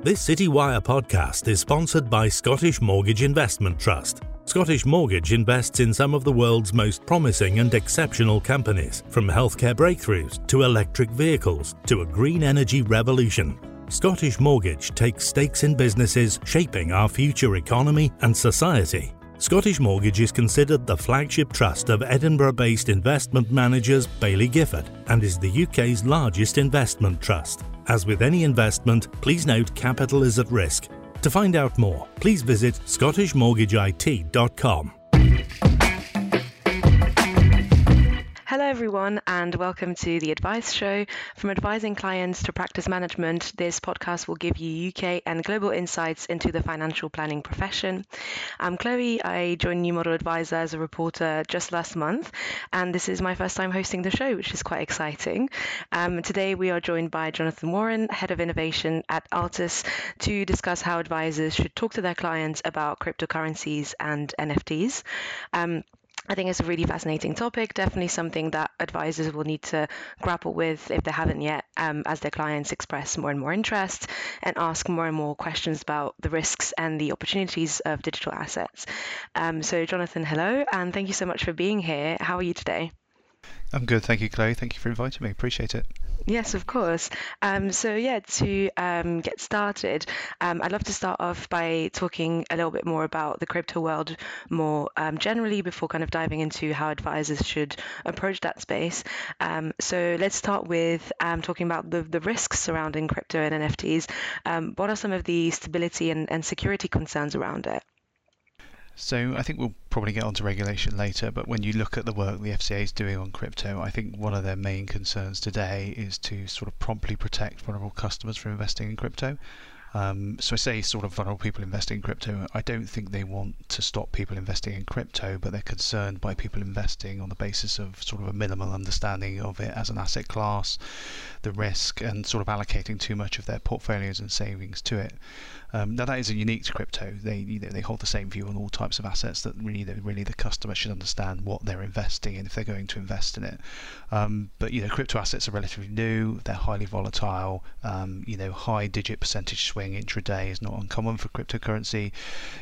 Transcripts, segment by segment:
This CityWire podcast is sponsored by Scottish Mortgage Investment Trust. Scottish Mortgage invests in some of the world's most promising and exceptional companies, from healthcare breakthroughs to electric vehicles to a green energy revolution. Scottish Mortgage takes stakes in businesses shaping our future economy and society. Scottish Mortgage is considered the flagship trust of Edinburgh based investment managers Baillie Gifford and is the UK's largest investment trust. As with any investment, please note capital is at risk. To find out more, please visit scottishmortgageit.com. Hello, everyone, and welcome to the Advice Show. From advising clients to practice management, this podcast will give you UK and global insights into the financial planning profession. I'm Chloe. I joined New Model Adviser as a reporter just last month, and this is my first time hosting the show, which is quite exciting. Um, today, we are joined by Jonathan Warren, Head of Innovation at Altus, to discuss how advisors should talk to their clients about cryptocurrencies and NFTs. Um, I think it's a really fascinating topic, definitely something that advisors will need to grapple with if they haven't yet, um, as their clients express more and more interest and ask more and more questions about the risks and the opportunities of digital assets. Um, so, Jonathan, hello, and thank you so much for being here. How are you today? I'm good, thank you, Chloe. Thank you for inviting me. Appreciate it. Yes, of course. Um, so, yeah, to um, get started, um, I'd love to start off by talking a little bit more about the crypto world more um, generally before kind of diving into how advisors should approach that space. Um, so, let's start with um, talking about the, the risks surrounding crypto and NFTs. what are some of the stability and, and security concerns around it? So I think we'll probably get onto regulation later, but when you look at the work the FCA is doing on crypto, I think one of their main concerns today is to sort of promptly protect vulnerable customers from investing in crypto. Um, so I say sort of vulnerable people investing in crypto. I don't think they want to stop people investing in crypto, but they're concerned by people investing on the basis of sort of a minimal understanding of it as an asset class, the risk, and sort of allocating too much of their portfolios and savings to it. Um, now that isn't unique to crypto. They you know, they hold the same view on all types of assets that really really the customer should understand what they're investing in if they're going to invest in it. Um, but you know crypto assets are relatively new. They're highly volatile. Um, you know high digit percentage swing intraday is not uncommon for cryptocurrency.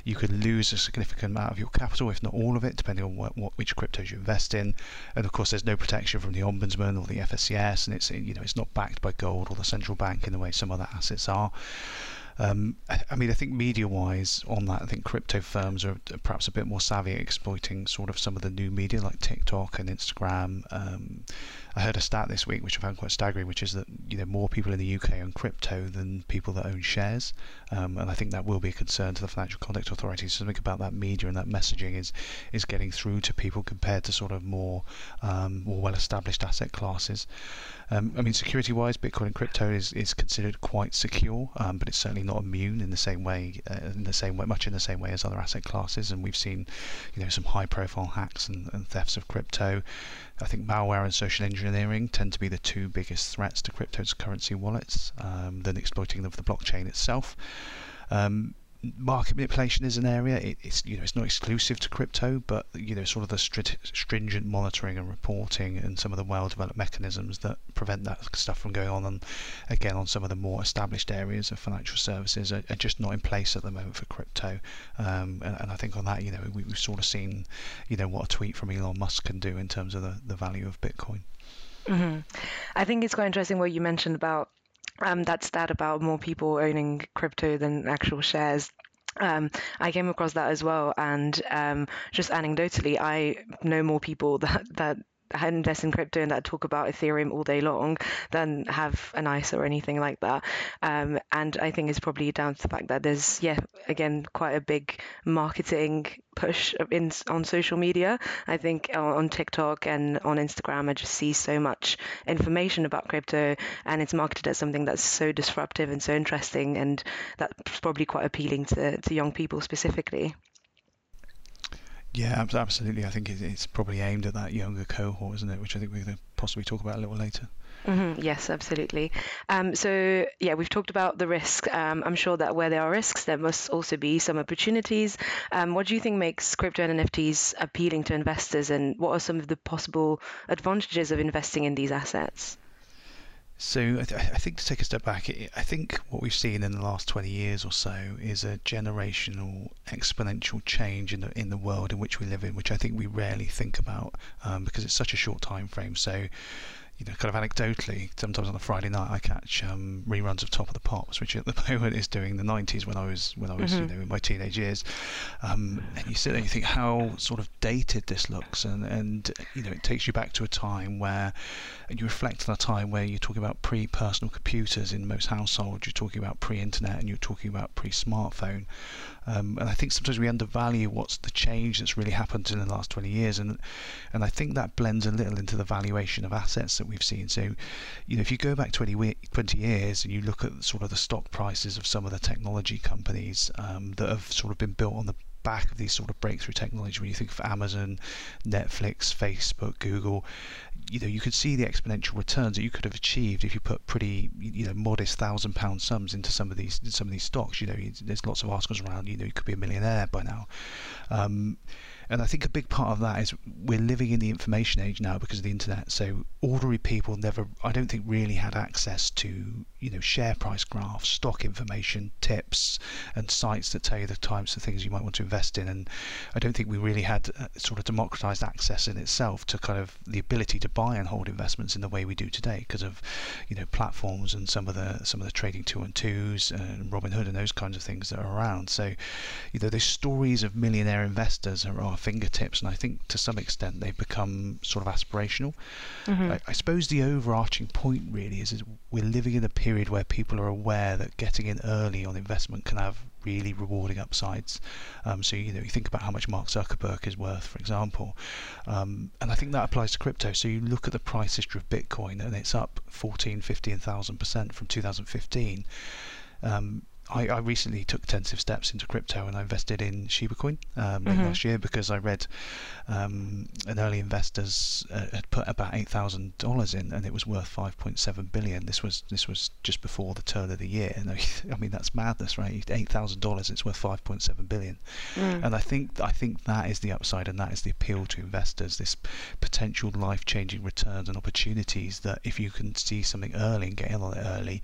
You could lose a significant amount of your capital, if not all of it, depending on what, what which cryptos you invest in. And of course, there's no protection from the ombudsman or the FSCS, and it's you know it's not backed by gold or the central bank in the way some other assets are. Um, I, mean, I think media-wise on that, I think crypto firms are perhaps a bit more savvy at exploiting sort of some of the new media like TikTok and Instagram. Um, I heard a stat this week which I found quite staggering, which is that you know more people in the UK own crypto than people that own shares, um, and I think that will be a concern to the Financial Conduct Authority. So think about that media and that messaging is is getting through to people compared to sort of more um, more well-established asset classes. Um, I mean, security-wise, Bitcoin and crypto is, is considered quite secure, um, but it's certainly not immune in the same way, uh, in the same way, much in the same way as other asset classes. And we've seen, you know, some high-profile hacks and, and thefts of crypto. I think malware and social engineering tend to be the two biggest threats to cryptocurrency wallets um, than exploiting the, the blockchain itself. Um, market manipulation is an area. It, it's you know it's not exclusive to crypto, but you know sort of the stringent monitoring and reporting and some of the well-developed mechanisms that prevent that stuff from going on. And again, on some of the more established areas of financial services are, are just not in place at the moment for crypto. Um, and, and, I think on that, you know, we, have sort of seen, you know, what a tweet from Elon Musk can do in terms of the, the value of Bitcoin. Mm-hmm. I think it's quite interesting what you mentioned about um, that stat about more people owning crypto than actual shares. Um, I came across that as well, and um, just anecdotally, I know more people that that invest in crypto and that talk about Ethereum all day long than have an ISA or anything like that. Um, and I think it's probably down to the fact that there's, yeah, again, quite a big marketing push in on social media. I think on TikTok and on Instagram, I just see so much information about crypto, and it's marketed as something that's so disruptive and so interesting, and that's probably quite appealing to to young people specifically. Yeah, absolutely. I think it's probably aimed at that younger cohort, isn't it? Which I think we're going to possibly talk about a little later. Mm-hmm. Yes, absolutely. Um, so, yeah, we've talked about the risk. Um, I'm sure that where there are risks, there must also be some opportunities. Um, what do you think makes crypto and NFTs appealing to investors, and what are some of the possible advantages of investing in these assets? So I, th- I, think to take a step back, I think what we've seen in the last 20 years or so is a generational exponential change in the in the world in which we live in, which I think we rarely think about um, because it's such a short time frame. So you know, kind of anecdotally, sometimes on a Friday night I catch um, reruns of Top of the Pops, which at the moment is doing the 90s when I was when I was mm-hmm. you know in my teenage years, um, and you sit there and you think how sort of dated this looks, and and you know it takes you back to a time where, and you reflect on a time where you're talking about pre-personal computers in most households, you're talking about pre-internet, and you're talking about pre-smartphone, um, and I think sometimes we undervalue what's the change that's really happened in the last 20 years, and and I think that blends a little into the valuation of assets that we've seen. So, you know, if you go back 20, 20 years and you look at sort of the stock prices of some of the technology companies um, that have sort of been built on the back of these sort of breakthrough technology when you think of Amazon, Netflix, Facebook, Google, you know, you could see the exponential returns that you could have achieved if you put pretty, you know, modest thousand pound sums into some of these some of these stocks. You know, there's lots of articles around. You know, you could be a millionaire by now. Um, and I think a big part of that is we're living in the information age now because of the internet. So ordinary people never, I don't think, really had access to you know share price graphs, stock information, tips, and sites that tell you the types of things you might want to invest in. And I don't think we really had uh, sort of democratized access in itself to kind of the ability to buy and hold investments in the way we do today because of you know platforms and some of the some of the trading two and twos and Robinhood and those kinds of things that are around. So you know, the stories of millionaire investors are our fingertips, and I think to some extent they've become sort of aspirational. Mm-hmm. I, I, suppose the overarching point really is, is we're living in a period where people are aware that getting in early on investment can have really rewarding upsides. Um, so you know you think about how much Mark Zuckerberg is worth, for example, um, and I think that applies to crypto. So you look at the price history of Bitcoin, and it's up 14, 15 thousand percent from 2015. Um, I, I, recently took tentative steps into crypto and I invested in Shiba Coin um, mm-hmm. last year because I read um, an early investors uh, had put about eight thousand dollars in and it was worth five point seven billion. This was this was just before the turn of the year. And I mean that's madness, right? Eight thousand dollars, it's worth five point seven billion. Mm. And I think I think that is the upside and that is the appeal to investors. This potential life changing returns and opportunities that if you can see something early and get in on it early,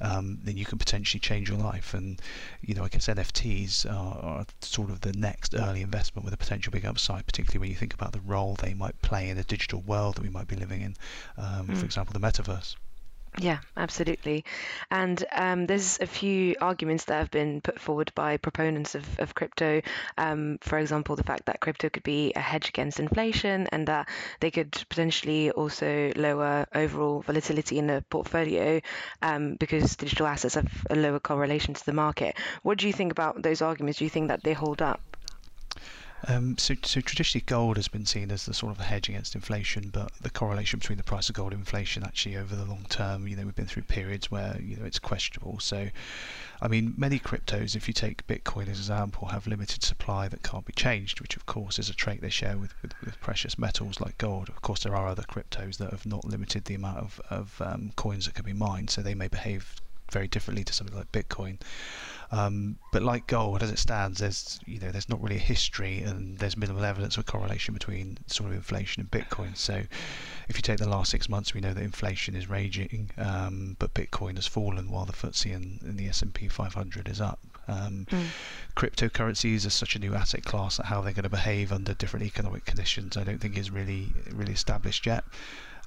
um, then you can potentially change your life life. And you know, I guess NFTs are, are, sort of the next early investment with a potential big upside, particularly when you think about the role they might play in the digital world that we might be living in. Um, mm. For example, the metaverse. Yeah, absolutely. And um, there's a few arguments that have been put forward by proponents of, of crypto. Um, for example, the fact that crypto could be a hedge against inflation and that they could potentially also lower overall volatility in the portfolio um, because digital assets have a lower correlation to the market. What do you think about those arguments? Do you think that they hold up? Um, so, so traditionally, gold has been seen as the sort of a hedge against inflation, but the correlation between the price of gold and inflation actually over the long term, you know, we've been through periods where you know it's questionable. So, I mean, many cryptos, if you take Bitcoin as an example, have limited supply that can't be changed, which of course is a trait they share with, with, with precious metals like gold. Of course, there are other cryptos that have not limited the amount of, of um, coins that can be mined, so they may behave very differently to something like Bitcoin. Um, but like gold, as it stands, there's you know there's not really a history, and there's minimal evidence of correlation between sort of inflation and Bitcoin. So, if you take the last six months, we know that inflation is raging, um, but Bitcoin has fallen while the FTSE and, and the S&P 500 is up. Um, mm. Cryptocurrencies are such a new asset class that how they're going to behave under different economic conditions, I don't think is really really established yet.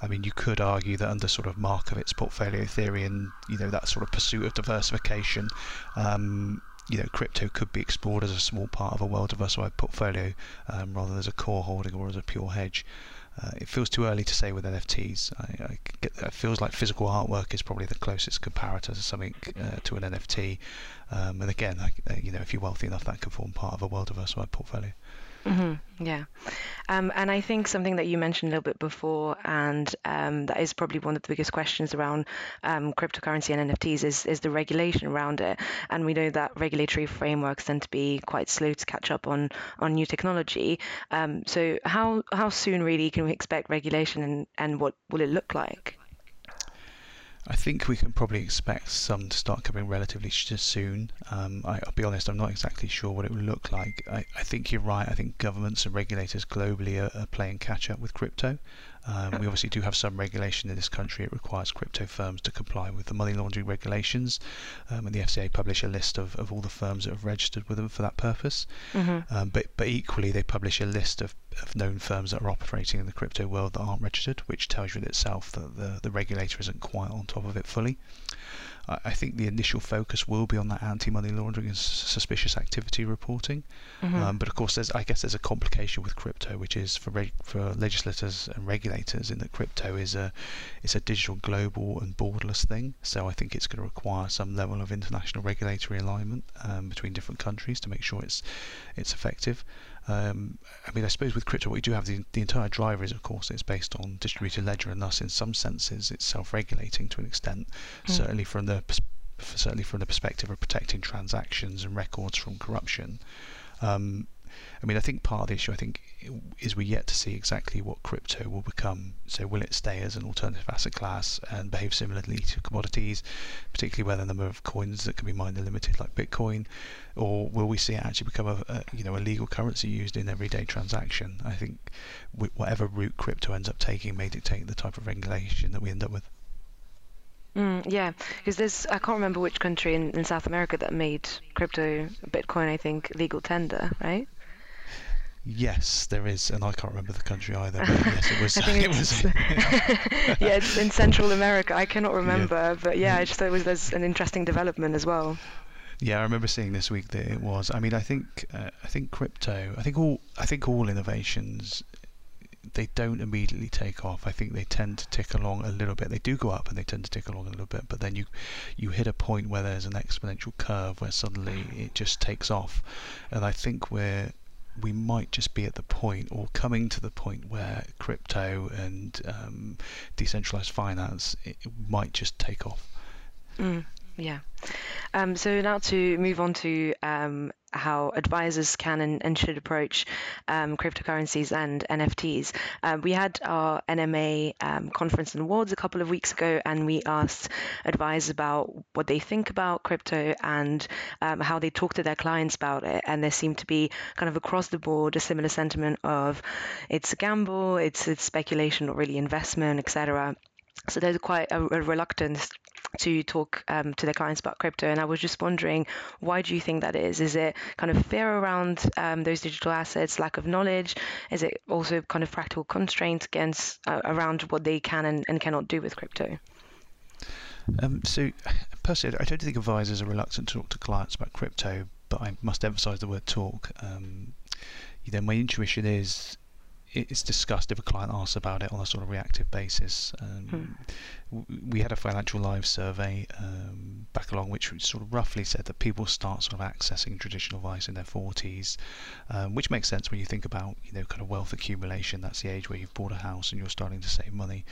I mean, you could argue that under sort of Markowitz portfolio theory and you know that sort of pursuit of diversification, um, you know, crypto could be explored as a small part of a well-diversified portfolio um, rather than as a core holding or as a pure hedge. Uh, it feels too early to say with NFTs. I, I get, it feels like physical artwork is probably the closest comparator to something uh, to an NFT. Um, and again, I, uh, you know, if you're wealthy enough, that could form part of a well-diversified portfolio. Mm-hmm. Yeah. Um, and I think something that you mentioned a little bit before, and um, that is probably one of the biggest questions around um, cryptocurrency and NFTs, is, is the regulation around it. And we know that regulatory frameworks tend to be quite slow to catch up on, on new technology. Um, so, how, how soon really can we expect regulation and, and what will it look like? I think we can probably expect some to start coming relatively soon. Um, I, will be honest, I'm not exactly sure what it will look like. I, I think you're right. I think governments and regulators globally are, are playing catch up with crypto. Um, we obviously do have some regulation in this country. It requires crypto firms to comply with the money laundering regulations, um, and the FCA publish a list of, of all the firms that have registered with them for that purpose. Mm-hmm. Um, but but equally, they publish a list of known firms that are operating in the crypto world that aren't registered, which tells you in itself that the, the regulator isn't quite on top of it fully. I think the initial focus will be on that anti-money laundering and suspicious activity reporting. Mm-hmm. Um, but of course, there's I guess there's a complication with crypto, which is for reg- for legislators and regulators in that crypto is a it's a digital, global, and borderless thing. So I think it's going to require some level of international regulatory alignment um, between different countries to make sure it's it's effective. Um, I mean, I suppose with crypto, what you do have the, the entire driver is, of course, it's based on distributed ledger, and thus, in some senses, it's self-regulating to an extent. Mm. Certainly from the certainly from the perspective of protecting transactions and records from corruption. Um, I mean, I think part of the issue, I think, is we're yet to see exactly what crypto will become. So, will it stay as an alternative asset class and behave similarly to commodities, particularly where the number of coins that can be mined are limited, like Bitcoin, or will we see it actually become a, a you know a legal currency used in everyday transaction? I think whatever route crypto ends up taking may dictate the type of regulation that we end up with. Mm, yeah, because there's I can't remember which country in, in South America that made crypto Bitcoin I think legal tender, right? Yes, there is, and I can't remember the country either. But yes, it was. it was yeah, it's in Central America. I cannot remember, yeah. but yeah, I just thought it was there's an interesting development as well. Yeah, I remember seeing this week that it was. I mean, I think uh, I think crypto. I think all I think all innovations they don't immediately take off. I think they tend to tick along a little bit. They do go up and they tend to tick along a little bit, but then you you hit a point where there's an exponential curve where suddenly it just takes off. And I think we're we might just be at the point or coming to the point where crypto and um, decentralized finance might just take off. Mm, yeah. Um, so now to move on to um, how advisors can and, and should approach um, cryptocurrencies and NFTs. Uh, we had our NMA um, conference and awards a couple of weeks ago, and we asked advisors about what they think about crypto and um, how they talk to their clients about it. And there seemed to be kind of across the board a similar sentiment of it's a gamble, it's, it's speculation, not really investment, etc. So there's quite a, a reluctance to talk um, to their clients about crypto. And I was just wondering, why do you think that is? Is it kind of fear around um, those digital assets, lack of knowledge? Is it also kind of practical constraints against uh, around what they can and, and cannot do with crypto? Um, so, personally, I don't think advisors are reluctant to talk to clients about crypto, but I must emphasize the word talk. Um, you know, my intuition is it's discussed if a client asks about it on a sort of reactive basis. Um, hmm. We had a financial live survey um, back along, which sort of roughly said that people start sort of accessing traditional advice in their 40s, um, which makes sense when you think about you know kind of wealth accumulation. That's the age where you've bought a house and you're starting to save money.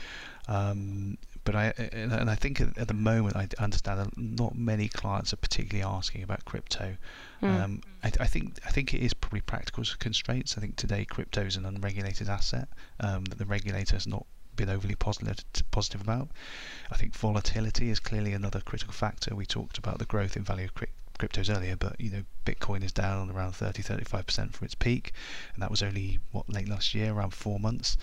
Um, but I and I think at the moment I understand that not many clients are particularly asking about crypto. Mm. Um, I, I, think I think it is probably practical constraints. I think today crypto is an unregulated asset um, that the regulator has not been overly positive positive about. I think volatility is clearly another critical factor. We talked about the growth in value of cryptos earlier, but you know Bitcoin is down around 30 35% from its peak, and that was only what late last year, around four months.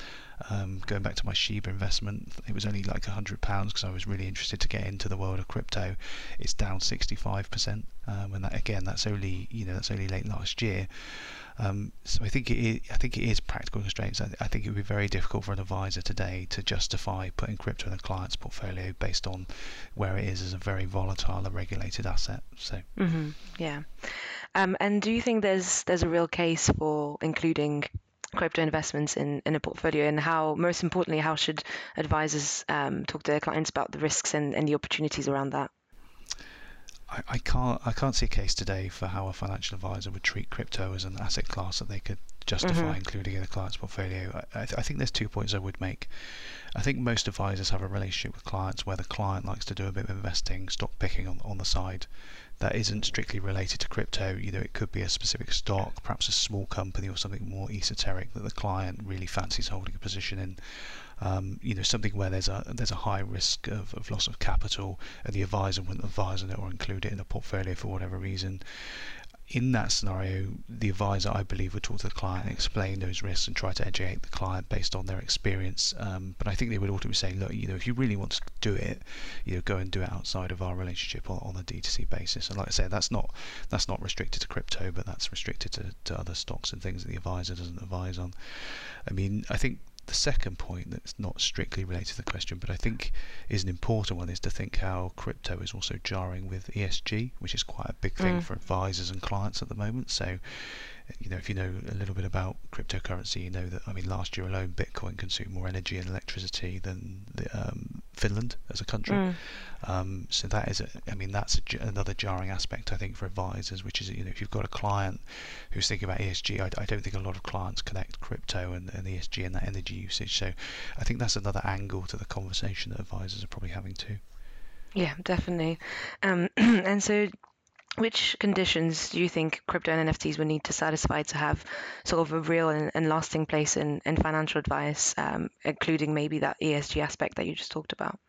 Um, going back to my Shiba investment, it was only like hundred pounds because I was really interested to get into the world of crypto. It's down 65%, um, and that again, that's only you know that's only late last year. Um, so I think it is, I think it is practical constraints. I, I, think it would be very difficult for an advisor today to justify putting crypto in a client's portfolio based on where it is as a very volatile and regulated asset. So mm-hmm. yeah. Um, and do you think there's there's a real case for including crypto investments in, in a portfolio and how most importantly how should advisors um, talk to their clients about the risks and, and the opportunities around that I, I can't I can't see a case today for how a financial advisor would treat crypto as an asset class that they could justify mm-hmm. including in a client's portfolio. I, I, th- I, think there's two points I would make. I think most advisors have a relationship with clients where the client likes to do a bit of investing, stock picking on, on the side. That isn't strictly related to crypto. Know, it could be a specific stock, perhaps a small company or something more esoteric that the client really fancies holding a position in um, you know something where there's a there's a high risk of, of loss of capital and the advisor wouldn't advise on it or include it in a portfolio for whatever reason in that scenario, the advisor, I believe, would talk to the client, and explain those risks, and try to educate the client based on their experience. Um, but I think they would ultimately say, look, you know, if you really want to do it, you know, go and do it outside of our relationship on, on a D2C basis. And like I said, that's not that's not restricted to crypto, but that's restricted to, to other stocks and things that the advisor doesn't advise on. I mean, I think the second point that's not strictly related to the question, but I think is an important one, is to think how crypto is also jarring with ESG, which is quite a big thing mm. for advisors and clients at the moment. So, you know, if you know a little bit about cryptocurrency, you know that I mean, last year alone, Bitcoin consumed more energy and electricity than the, um, Finland as a country. Mm. Um, so that is, a, I mean, that's a, another jarring aspect I think for advisors, which is you know if you've got a client who's thinking about ESG, I, I don't think a lot of clients connect crypto and, and ESG and that energy usage. So I think that's another angle to the conversation that advisors are probably having too. Yeah, definitely. Um, and so which conditions do you think crypto and NFTs would need to satisfy to have sort of a real and, and lasting place in, in financial advice, um, including maybe that ESG aspect that you just talked about?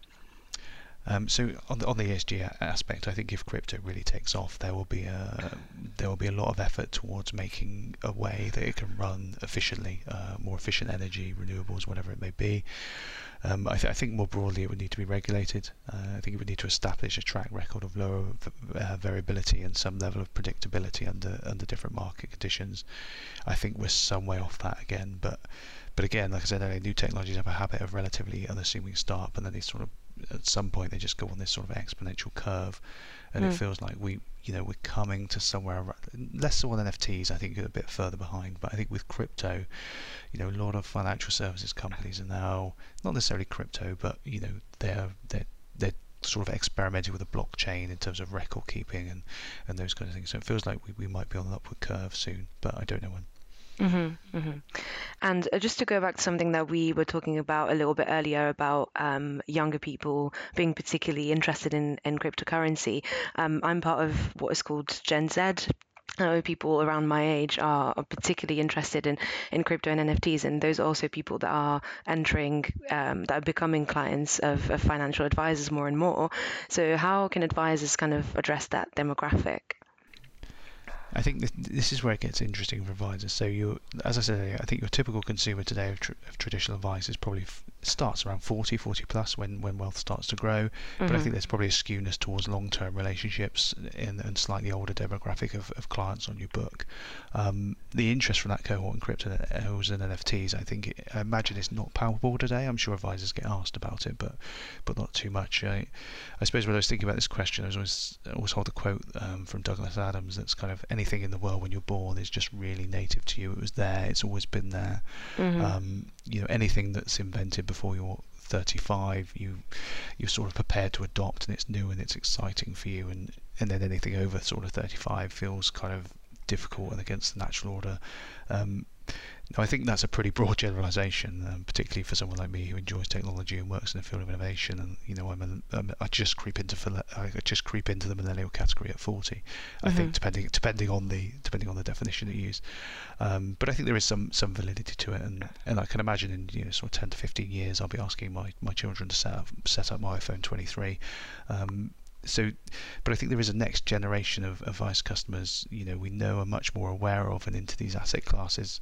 Um, so on the, on the ESG aspect, I think if crypto really takes off, there will be a there will be a lot of effort towards making a way that it can run efficiently, uh, more efficient energy, renewables, whatever it may be. Um, I, th- I, think more broadly it would need to be regulated. Uh, I think it would need to establish a track record of lower uh, variability and some level of predictability under under different market conditions. I think we're some way off that again, but but again, like I said earlier, new technologies have a habit of relatively unassuming start, but then they sort of at some point they just go on this sort of exponential curve, and mm. it hmm. feels like we, you know, we're coming to somewhere less so on NFTs. I think a bit further behind, but I think with crypto, you know, a lot of financial services companies are now not necessarily crypto, but you know, they're they're they're sort of experimenting with a blockchain in terms of record keeping and, and those kind of things. So it feels like we, we might be on an upward curve soon, but I don't know when. Mm-hmm, mm-hmm. And uh, just to go back to something that we were talking about a little bit earlier about um, younger people being particularly interested in, in cryptocurrency, um, I'm part of what is called Gen Z. Know people around my age are, are particularly interested in, in crypto and NFTs, and those are also people that are entering, um, that are becoming clients of, of financial advisors more and more. So, how can advisors kind of address that demographic? I think this, this is where it gets interesting for advisors. So you, as I said earlier, I think your typical consumer today of, tr- of traditional advice is probably starts around 40, 40 plus when, when wealth starts to grow. Mm-hmm. But I mm-hmm. think there's probably a skewness towards long-term relationships in, and slightly older demographic of, of clients on your book. Um, the interest from that cohort in crypto and NFTs, I think, it, I imagine is not palpable today. I'm sure advisors get asked about it, but but not too much. I, I suppose when I was thinking about this question, I was always always hold a quote um, from Douglas Adams that's kind of anything in the world when you're born is just really native to you. It was there. It's always been there. Mm-hmm. Um, you know, anything that's invented before you're 35, you you're sort of prepared to adopt, and it's new and it's exciting for you. And and then anything over sort of 35 feels kind of difficult and against the natural order. Um, I think that's a pretty broad generalisation, um, particularly for someone like me who enjoys technology and works in the field of innovation. And you know, I'm, a, I'm I just creep into I just creep into the millennial category at 40. Mm-hmm. I think mm-hmm. depending depending on the depending on the definition you use. Um, but I think there is some some validity to it, and, and I can imagine in you know sort of 10 to 15 years I'll be asking my, my children to set up set up my iPhone 23. Um, so, but I think there is a next generation of, of Vice customers, you know, we know are much more aware of and into these asset classes.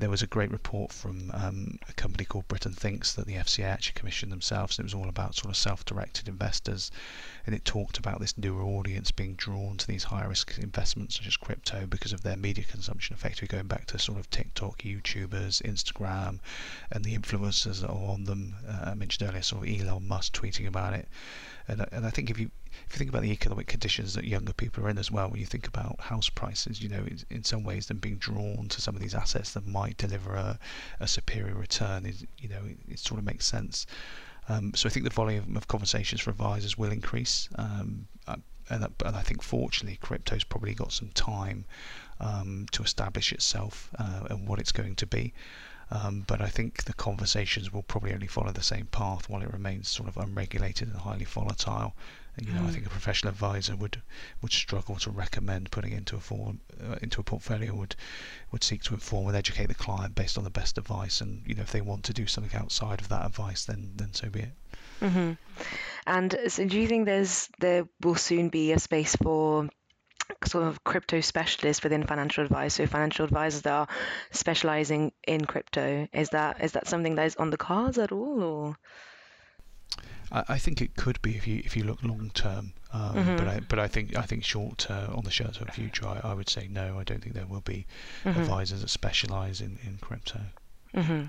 There was a great report from um, a company called Britain Thinks that the FCA actually commissioned themselves. And it was all about sort of self-directed investors, and it talked about this newer audience being drawn to these higher risk investments such as crypto because of their media consumption. Effectively, going back to sort of TikTok, YouTubers, Instagram, and the influencers that are on them. Uh, I mentioned earlier, sort of Elon Musk tweeting about it. And, and I think if you if you think about the economic conditions that younger people are in as well, when you think about house prices, you know, in some ways, them being drawn to some of these assets that might deliver a, a superior return, is, you know, it, it, sort of makes sense. Um, so I think the volume of conversations for advisors will increase. Um, uh, and, and, I think fortunately, crypto's probably got some time um, to establish itself uh, and what it's going to be. Um, but I think the conversations will probably only follow the same path while it remains sort of unregulated and highly volatile. You know. I hmm. think a professional advisor would would struggle to recommend putting into a form uh, into a portfolio. Would would seek to inform and educate the client based on the best advice. And you know, if they want to do something outside of that advice, then then so be it. Mm-hmm. And so, do you think there's there will soon be a space for sort of crypto specialists within financial advice so financial advisors that are specializing in crypto is that is that something that is on the cards at all or I, think it could be if you if you look long term, um, mm-hmm. but I but I think I think short term on the short term future, I, I would say no. I don't think there will be mm-hmm. advisors that specialise in in crypto. Mm-hmm.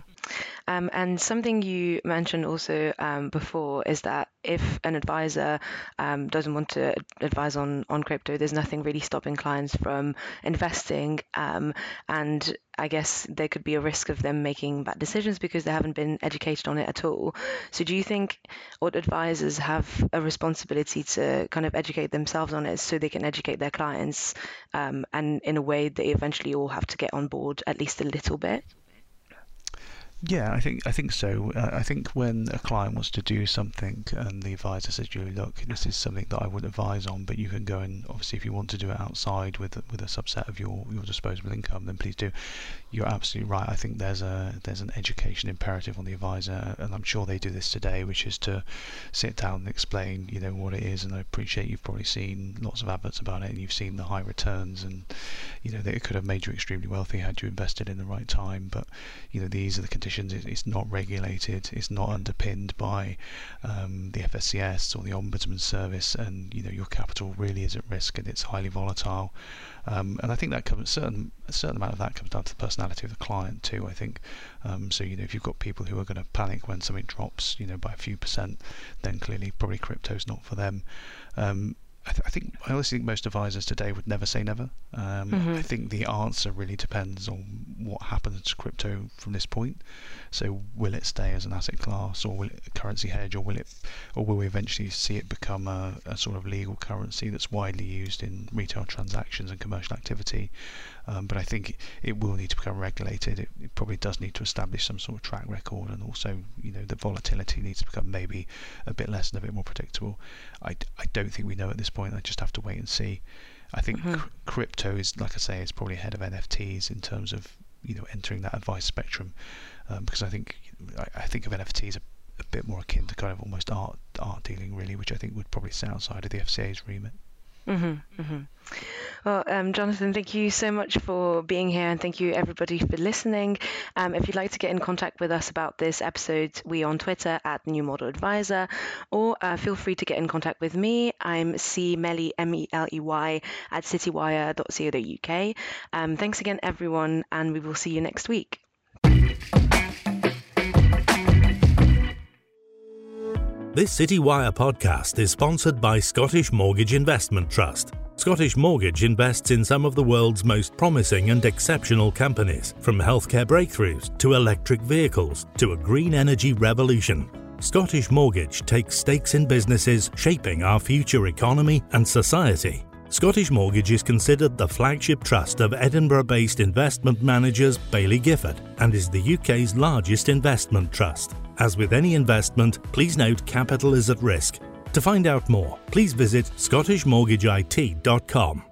Um, and something you mentioned also um, before is that if an advisor um, doesn't want to advise on, on crypto, there's nothing really stopping clients from investing. Um, and I guess there could be a risk of them making bad decisions because they haven't been educated on it at all. So, do you think what advisors have a responsibility to kind of educate themselves on it so they can educate their clients um, and in a way they eventually all have to get on board at least a little bit? Yeah, I think I think so. Uh, I think when a client wants to do something and the advisor says, "You look, this is something that I would advise on, but you can go and obviously if you want to do it outside with with a subset of your your disposable income, then please do." You're absolutely right. I think there's a there's an education imperative on the advisor, and I'm sure they do this today, which is to sit down and explain, you know, what it is. And I appreciate you've probably seen lots of adverts about it, and you've seen the high returns, and you know that it could have made you extremely wealthy had you invested in the right time. But you know these are the conditions conditions. It's not regulated. It's not underpinned by um, the FSCS or the Ombudsman Service, and you know your capital really is at risk and it's highly volatile. Um, and I think that comes certain a certain amount of that comes down to the personality of the client too. I think um, so. You know, if you've got people who are going to panic when something drops, you know, by a few percent, then clearly probably crypto's not for them. Um, I, th- I, think I honestly think most advisors today would never say never. Um, mm-hmm. I think the answer really depends on what happens to crypto from this point. So, will it stay as an asset class, or will it a currency hedge, or will it, or will we eventually see it become a, a sort of legal currency that's widely used in retail transactions and commercial activity? Um, but I think it will need to become regulated. It, it, probably does need to establish some sort of track record, and also, you know, the volatility needs to become maybe a bit less and a bit more predictable. I, I don't think we know at this point. I just have to wait and see. I think mm-hmm. cr- crypto is, like I say, is probably ahead of NFTs in terms of you know entering that advice spectrum, um, because I think I, I, think of NFTs a, a bit more akin to kind of almost art art dealing, really, which I think would probably sit outside of the FCA's remit. Mm-hmm, mm-hmm. Well, um, Jonathan, thank you so much for being here, and thank you everybody for listening. Um, if you'd like to get in contact with us about this episode, we are on Twitter at New Model Adviser, or uh, feel free to get in contact with me. I'm C Meley M E L E Y at citywire.co.uk. Um, thanks again, everyone, and we will see you next week. This CityWire podcast is sponsored by Scottish Mortgage Investment Trust. Scottish Mortgage invests in some of the world's most promising and exceptional companies, from healthcare breakthroughs to electric vehicles to a green energy revolution. Scottish Mortgage takes stakes in businesses shaping our future economy and society. Scottish Mortgage is considered the flagship trust of Edinburgh based investment managers Baillie Gifford and is the UK's largest investment trust. As with any investment, please note capital is at risk. To find out more, please visit scottishmortgageit.com.